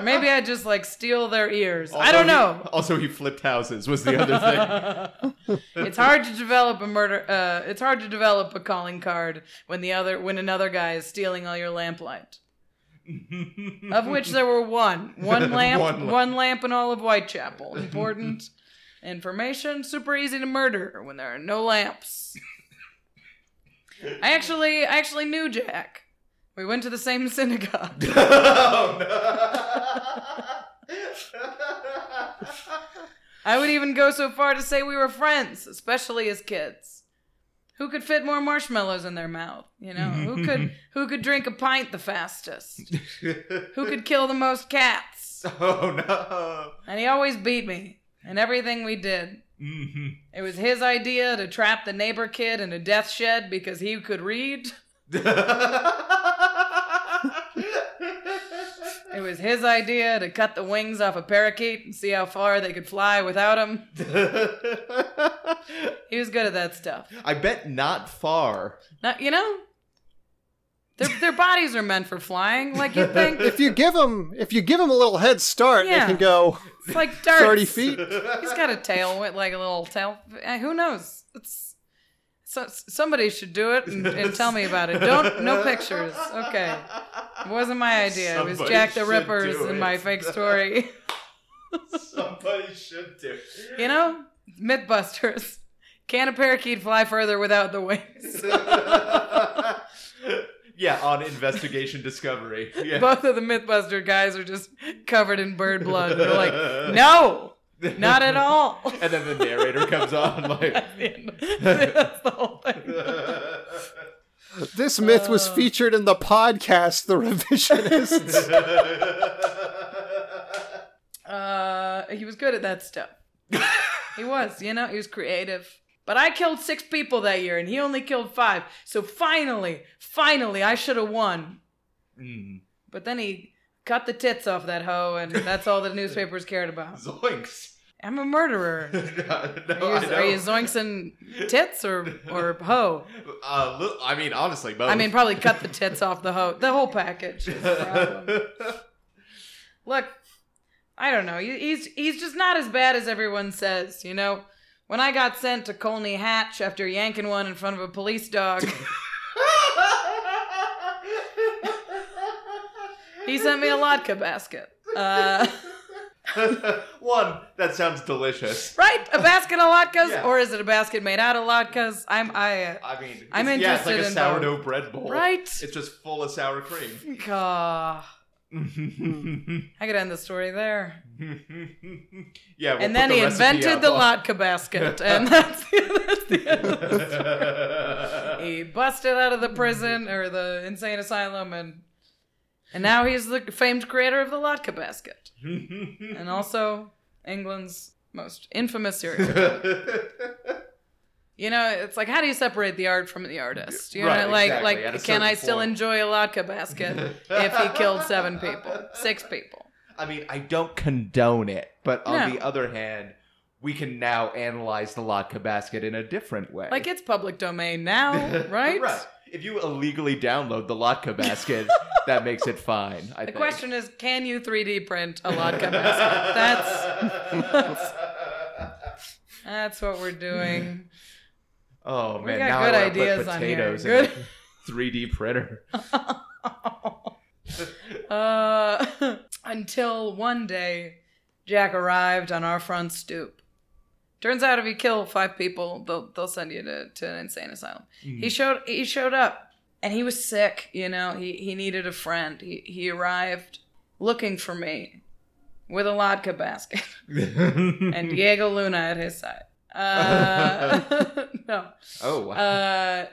Maybe I just like steal their ears. I don't know. he- also, he flipped houses. Was the other thing. it's hard to develop a murder. Uh, it's hard to develop a calling card when the other when another guy is stealing all your lamplight. of which there were one, one lamp, One one, lamp. lamp in all of Whitechapel. Important information. Super easy to murder when there are no lamps. I actually, I actually knew Jack. We went to the same [laughs] synagogue. [laughs] oh no. I would even go so far to say we were friends, especially as kids. Who could fit more marshmallows in their mouth? You know, who could [laughs] who could drink a pint the fastest? Who could kill the most cats? Oh no. And he always beat me in everything we did. hmm It was his idea to trap the neighbor kid in a death shed because he could read. [laughs] It was his idea to cut the wings off a parakeet and see how far they could fly without him. He was good at that stuff. I bet not far. Now, you know, their their bodies are meant for flying. Like you think, If you give them, if you give them a little head start, Yeah. they can go it's like darts. [laughs] thirty feet. He's got a tail with like a little tail. Eh, Who knows? It's so somebody should do it and, and tell me about it. Don't no pictures. Okay, it wasn't my idea. It was Jack the Ripper's in my fake story. [laughs] [laughs] Somebody should do. It. You know, MythBusters. Can a parakeet fly further without the wings? Yeah, on Investigation Discovery. Yeah. Both of the MythBuster guys are just covered in bird blood. They're like, no, not at all. [laughs] and then the narrator comes on [laughs] like. That's the whole thing. This myth was Uh. featured in the podcast, The Revisionists. Uh, he was good at that stuff. he was, you know, he was creative. But I killed six people that year, and he only killed five. So finally, finally, I should have won. Mm. But then he cut the tits off that hoe, and that's all the [laughs] newspapers cared about. Zoinks. I'm a murderer. [laughs] no, Are you, are you know. zoinksing tits or or hoe? Uh, I mean, honestly, both. I mean, probably cut the tits off the hoe. The whole package. is the. [laughs] Look, I don't know. He's he's just not as bad as everyone says. You know, when I got sent to Colney Hatch after yanking one in front of a police dog, he sent me a latke basket. Uh, [laughs] One, that sounds delicious. right, a basket of latkes, Yeah. or is it a basket made out of latkes? I'm I. Uh, I mean, I'm it's, yeah, it's like a interested in sourdough bread bowl. Right? It's just full of sour cream. [laughs] I could end the story there. Yeah, we'll and then the he invented the latke basket, [laughs] and that's the, that's the end of the story. He busted out of the prison or the insane asylum, and and now he's the famed creator of the latke basket, and also England's most infamous serial. killer. [laughs] You know, it's like how do you separate the art from the artist? You know, Right, like exactly, like can I still enjoy a latke basket if he killed seven people, six people? I mean, I don't condone it, but on No. the other hand, we can now analyze the latke basket in a different way. Like it's public domain now, [laughs] right? right. If you illegally download the latke basket, [laughs] that makes it fine. I The think. question is, can you 3D print a latke basket? That's [laughs] that's what we're doing. Oh We man, got now good I wanna put ideas on here. potatoes Good. in a 3D printer. Uh, until one day, Jack arrived on our front stoop. Turns out, if you kill five people, they'll they'll send you to, to an insane asylum. He showed he showed up, and he was sick. You know, he he needed a friend. He he arrived looking for me with a latke basket [laughs] and Diego Luna at his side. Uh, [laughs] no. oh wow. Uh,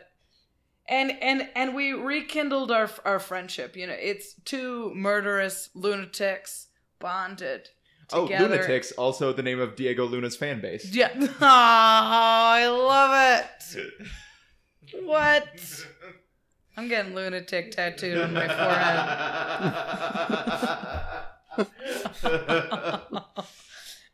and and and we rekindled our our friendship. You know, it's two murderous lunatics bonded Oh, together. Lunatics, also the name of Diego Luna's fan base. Yeah. [laughs] Oh, I love it. What? I'm getting lunatic tattooed on my forehead.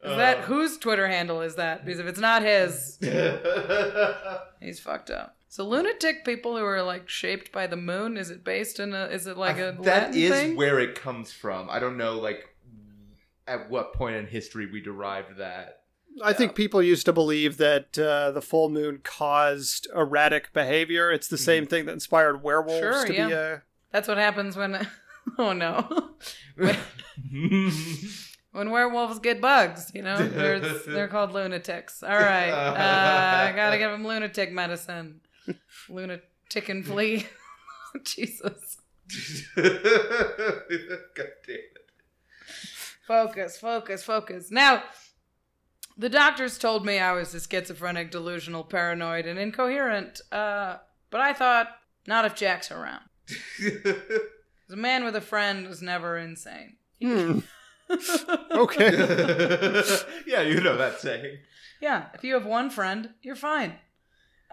Is that [laughs] uh. whose Twitter handle is that? Because if it's not his, [laughs] he's fucked up. So lunatic people who are like shaped by the moon, is it based in a is it like a that Latin is thing? where it comes from. I don't know, like, at what point in history we derived that. I think people used to believe that uh, the full moon caused erratic behavior. It's the same thing that inspired werewolves Sure, to be yeah. uh, That's what happens when [laughs] Oh no. when, [laughs] [laughs] when werewolves get bugs, you know, they're, they're called lunatics. All right, uh, I gotta give them lunatic medicine. Lunatic and flea. [laughs] Jesus. [laughs] God damn it. Focus, focus, focus. Now, the doctors told me I was a schizophrenic, delusional, paranoid, and incoherent. Uh, but I thought, not if Jack's around. [laughs] 'Cause A man with a friend is never insane. hmm. okay. yeah, you know that saying. Yeah, if you have one friend, you're fine.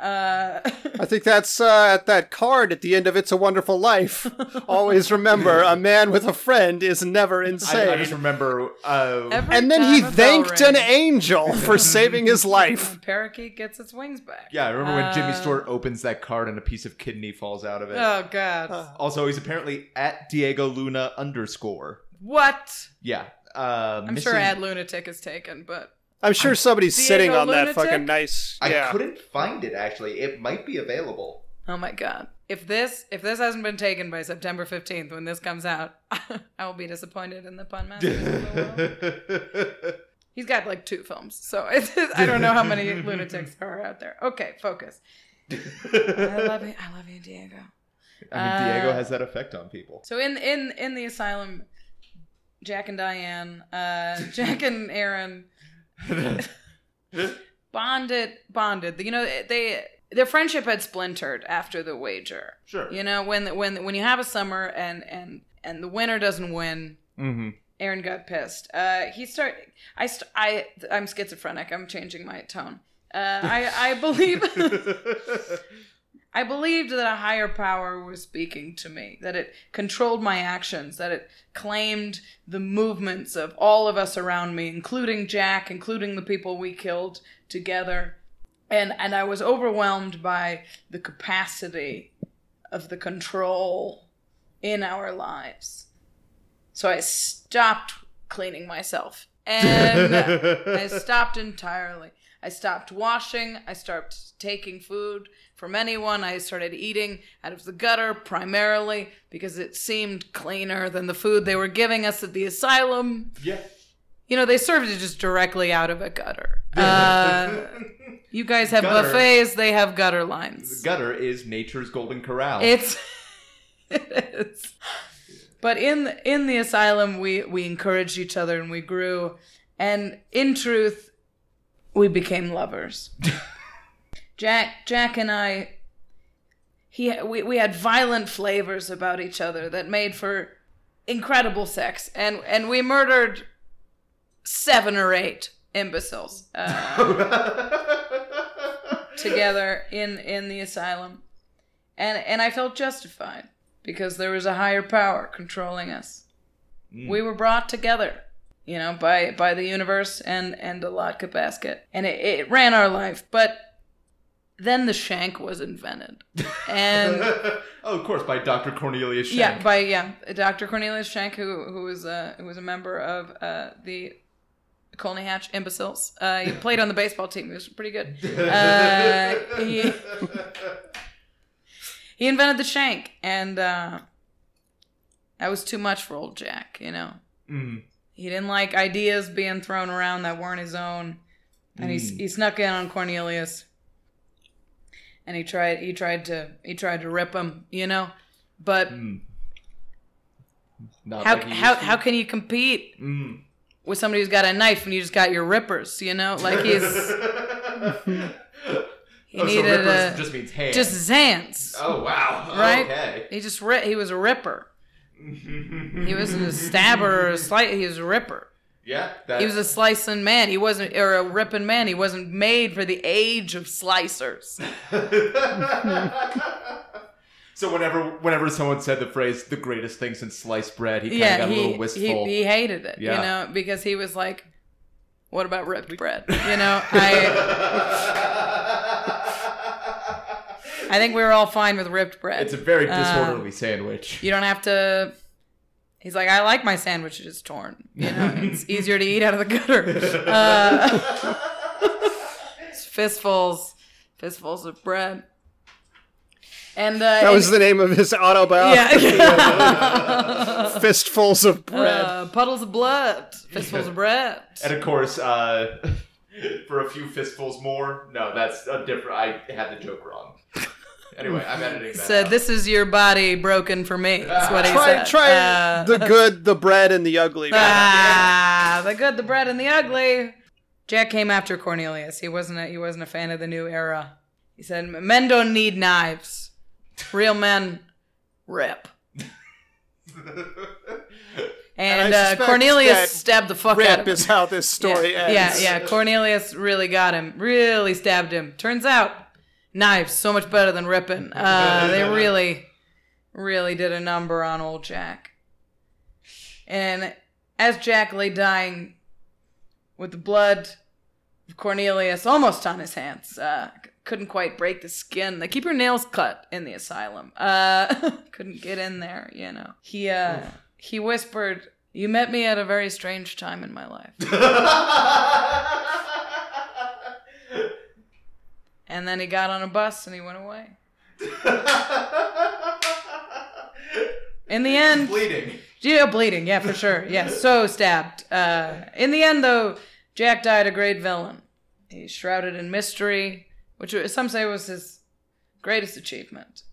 Uh, I think that's uh, at that card at the end of It's a Wonderful Life. [laughs] Always remember, a man with a friend is never insane. I just remember. Uh, and then he thanked an angel for [laughs] saving his life. a parakeet gets its wings back. yeah, I remember when Jimmy Uh, Stewart opens that card and a piece of kidney falls out of it. Oh God! Uh, also, he's apparently at Diego Luna underscore. what? Yeah. Uh, I'm sure Ad Lunatic is taken, but I'm sure somebody's Diego sitting on Lunatic? that fucking nice. I couldn't find it actually. It might be available. oh my God! If this if this hasn't been taken by September 15th when this comes out, [laughs] I will be disappointed in the pun masters of the world. [laughs] He's got like two films, so it's, [laughs] I don't know how many lunatics are out there. Okay, focus. I love you. I love you, Diego. I mean, Diego Uh, has that effect on people. So in in in the asylum, Jack and Diane, uh, Jack and Aaron [laughs] bonded bonded. You know they their friendship had splintered after the wager. Sure. You know when when when you have a summer and and and the winner doesn't win. Mm-hmm. Aaron got pissed. Uh, he start. I st- I I'm schizophrenic. I'm changing my tone. Uh, I I believe. [laughs] [laughs] I believed that a higher power was speaking to me, that it controlled my actions, that it claimed the movements of all of us around me, including Jack, including the people we killed together. And and I was overwhelmed by the capacity of the control in our lives. So I stopped cleaning myself. And [laughs] I stopped entirely. I stopped washing. I stopped taking food from anyone. I started eating out of the gutter primarily because it seemed cleaner than the food they were giving us at the asylum. yeah. You know, they served it just directly out of a gutter. [laughs] Uh, you guys have Gutter. buffets, they have gutter lines. The gutter is nature's golden corral. It's [laughs] it is. But in in the asylum, we we encouraged each other and we grew, and in truth, we became lovers. [laughs] Jack Jack and I. He we we had violent flavors about each other that made for incredible sex, and and we murdered seven or eight imbeciles. Uh, [laughs] together in in the asylum and and i felt justified because there was a higher power controlling us we were brought together you know by by the universe and and a latke basket and it, it ran our life but then the shank was invented and [laughs] oh, of course, by Dr. Cornelius Schenck. yeah by yeah dr cornelius shank who who was a who was a member of uh the Colney Hatch imbeciles. Uh, he [laughs] played on the baseball team. He was pretty good. [laughs] Uh, he, he invented the shank, and uh, that was too much for old Jack. You know, Mm. He didn't like ideas being thrown around that weren't his own, and he he snuck in on Cornelius, and he tried he tried to he tried to rip him. You know, but Mm. Not how like how how can you compete Mm. with somebody who's got a knife and you just got your rippers? You know, like he's [laughs] He oh, so needed rippers a, just means hand. just his hands. Oh wow. Right? Okay. He just ri- he was a ripper. He wasn't a stabber or a slice. He was a ripper. yeah. That, He was a slicing man. He wasn't, or a ripping man. He wasn't made for the age of slicers. [laughs] so whenever whenever someone said the phrase "the greatest thing since sliced bread," he kind of yeah, got a he, little he he hated it. Yeah. You know, because he was like, "What about ripped bread?" You know, I [laughs] I think we were all fine with ripped bread. it's a very Uh, disorderly sandwich. you don't have to. He's like, I like my sandwiches torn. You know, [laughs] it's easier to eat out of the gutter. [laughs] Uh, [laughs] fistfuls, fistfuls of bread. And uh, That was the name of his autobiography. yeah, Fistfuls of bread. uh, puddles of blood, fistfuls of bread. And of course, uh, for a few fistfuls more. No, that's a different. I had the joke wrong. Anyway, I'm editing that. Said, out. "This is your body broken for me." That's what he try said. try Uh, the good, the bread, and the ugly. Ah, the good, the bread, and the ugly. Jack came after Cornelius. He wasn't a, he wasn't a fan of the new era. He said, "Men don't need knives. Real men rip." [laughs] And, I uh, Cornelius stabbed the fuck out of Rip him. is how this story yeah, ends. yeah, yeah. Cornelius really got him. Really stabbed him. Turns out, knives so much better than ripping. Uh, they really, really did a number on old Jack. And as Jack lay dying, with the blood of Cornelius almost on his hands, uh, couldn't quite break the skin. They keep your nails cut in the asylum. Uh, [laughs] couldn't get in there, you know. He uh, he whispered, "You met me at a very strange time in my life." [laughs] And then he got on a bus and he went away. [laughs] In the end, bleeding. yeah, bleeding, yeah, for sure. Yeah, [laughs] so stabbed. Uh, in the end, though, Jack died a great villain. He's shrouded in mystery, which some say was his greatest achievement.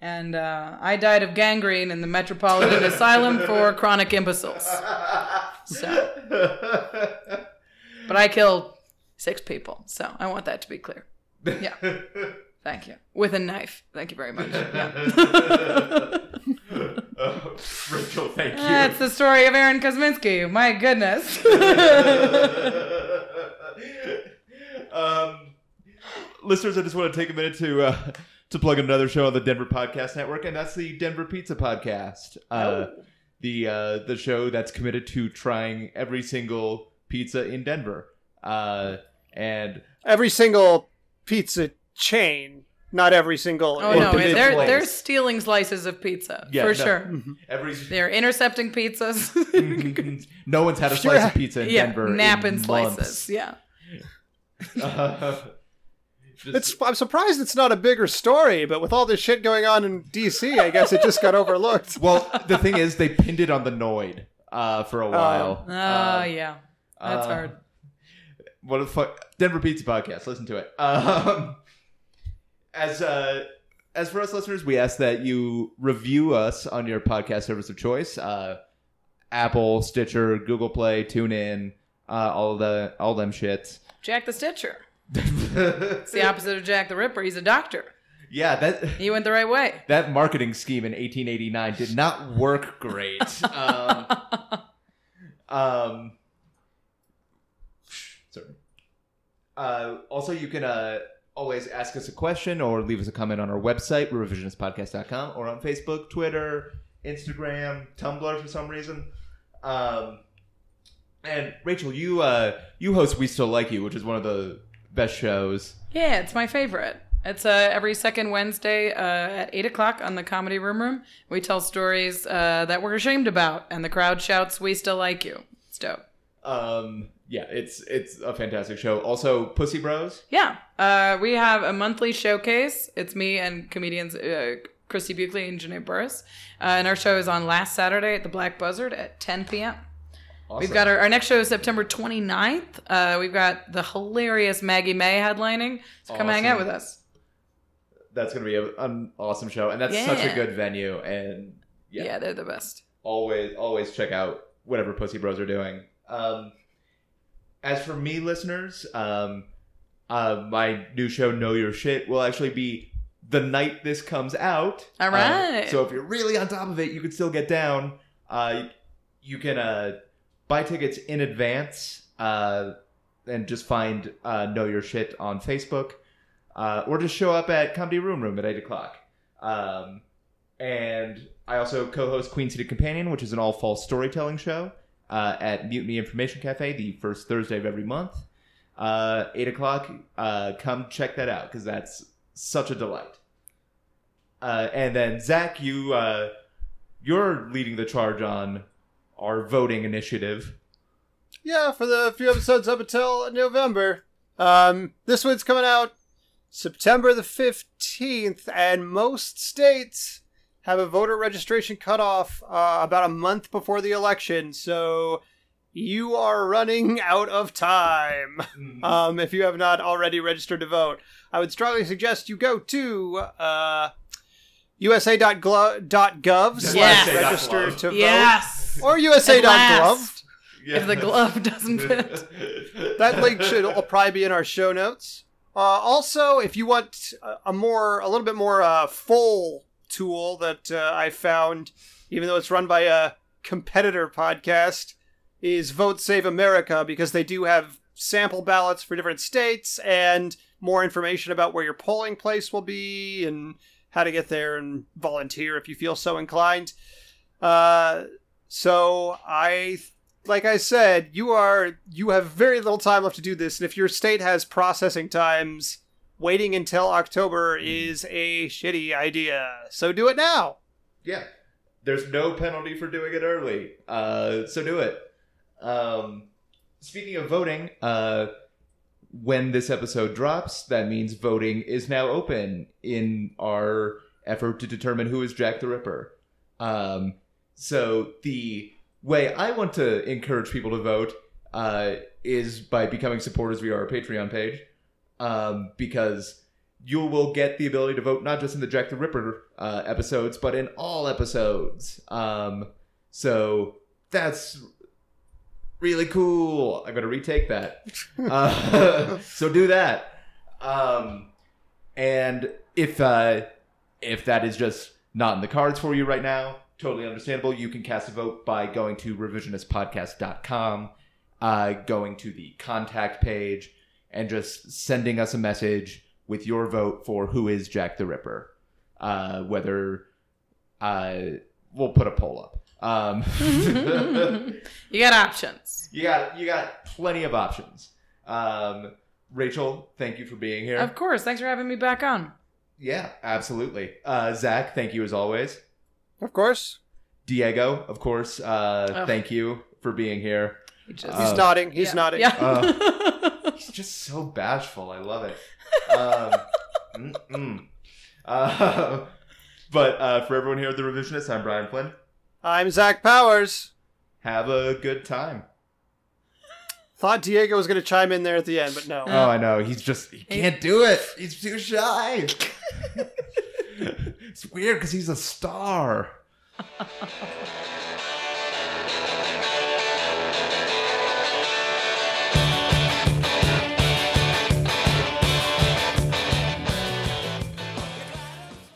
And uh, I died of gangrene in the Metropolitan Asylum for [laughs] chronic imbeciles. So, but I killed six people, so I want that to be clear. Yeah. [laughs] Thank you. With a knife. Thank you very much. [laughs] Yeah. [laughs] Oh, Rachel, thank you. That's the story of Aaron Kosminski. My goodness. um, listeners, I just want to take a minute to uh, to plug another show on the Denver Podcast Network, and that's the Denver Pizza Podcast. Uh, The uh, the show that's committed to trying every single pizza in Denver. Uh, and Every single pizza chain, not every single. Oh no, they're place. they're stealing slices of pizza Yeah, for no. sure. every [laughs] They're intercepting pizzas. [laughs] no one's had a Sure. slice of pizza in yeah, Denver. napping in slices. months. Yeah. Uh, [laughs] just- It's, I'm surprised it's not a bigger story, but with all this shit going on in DC, I guess it just got overlooked. well, the thing is, they pinned it on the Noid uh, for a while. Oh Um, yeah, that's uh, hard. What the fuck denver pizza podcast listen to it um as uh as for us listeners we ask that you review us on your podcast service of choice uh apple stitcher google play tune in uh all the all them shits Jack the Stitcher. [laughs] It's the opposite of Jack the Ripper. He's a doctor. yeah that He went the right way. that marketing scheme in 1889 did not work great [laughs] um um sorry uh also you can uh always ask us a question or leave us a comment on our website revisionistpodcast.com or on facebook twitter instagram tumblr for some reason um and rachel you uh you host we still like you which is one of the best shows Yeah, it's my favorite. It's uh, every second Wednesday uh, at 8 o'clock on the Comedy Room Room. We tell stories uh, that we're ashamed about, and the crowd shouts, We still like you. It's dope. um yeah it's it's a fantastic show also pussy bros Yeah. Uh, we have a monthly showcase. It's me and comedians uh, Christy Buckley and Janae Burris. Uh, and our show is on last Saturday at the Black Buzzard at 10 p.m. We've got our, our next show is September 29th. Uh, we've got the hilarious Maggie May headlining. So come hang out with us. that's gonna be a, an awesome show, and that's such a good venue. And Yeah. yeah, they're the best. always always check out whatever Pussy Bros are doing. Um, as for me, listeners, um, Uh, my new show, Know Your Shit, will actually be the night this comes out. All right. Uh, so if you're really on top of it, you can still get down. Uh, you can uh, buy tickets in advance uh, and just find uh, Know Your Shit on Facebook. Uh, or just show up at Comedy Room Room at 8 o'clock. Um, and I also co host Queen City Companion, which is an all fall storytelling show uh, at Mutiny Information Cafe the first Thursday of every month. Uh, 8 o'clock. Uh, come check that out because that's such a delight. Uh, and then Zach, you uh, you're leading the charge on our voting initiative. Yeah, for the few episodes up until November. Um, this one's coming out September the 15th, and most states have a voter registration cutoff uh, about a month before the election, so you are running out of time. [laughs] um, if you have not already registered to vote, I would strongly suggest you go to uh, usa.gov slash Yes. register to vote. yes. Or At usa.gov. last. If the glove doesn't fit. [laughs] that link should probably be in our show notes. Uh, also, if you want a- a more, a little bit more uh, full tool that uh, I found, even though it's run by a competitor podcast, is Vote Save America because they do have sample ballots for different states and more information about where your polling place will be and how to get there and volunteer if you feel so inclined. Uh, so I like I said, you are you have very little time left to do this, and if your state has processing times, waiting until October is a shitty idea. So do it now. Yeah. There's no penalty for doing it early. Uh, so do it. Um, speaking of voting, uh, when this episode drops, that means voting is now open in our effort to determine who is Jack the Ripper. Um, so the way I want to encourage people to vote uh, is by becoming supporters via our Patreon page, um, because you will get the ability to vote not just in the Jack the Ripper uh, episodes, but in all episodes. Um, so that's really cool. I'm gonna retake that. [laughs] Uh, [laughs] so do that. Um, and if uh, if that is just not in the cards for you right now, totally understandable. You can cast a vote by going to revisionistpodcast.com, uh, going to the contact page, and just sending us a message with your vote for who is Jack the Ripper. Uh, whether uh, we'll put a poll up. Um, [laughs] you got options. you got you got plenty of options. Um, Rachel, thank you for being here. Of course. Thanks for having me back on. yeah, absolutely. Uh, Zach, thank you as always. Of course. Diego, of course, uh, Ugh. thank you for being here. He just- He's Uh, nodding. He's yeah. nodding. Yeah. [laughs] He's just so bashful. I love it. Um, [laughs] mm-mm. uh, but uh, for everyone here at the Revisionist, I'm Brian Flynn. I'm Zach Powers. Have a good time. Thought Diego was going to chime in there at the end, but no. Oh, I know. He's just he can't do it. He's too shy. [laughs] it's weird because he's a star. [laughs]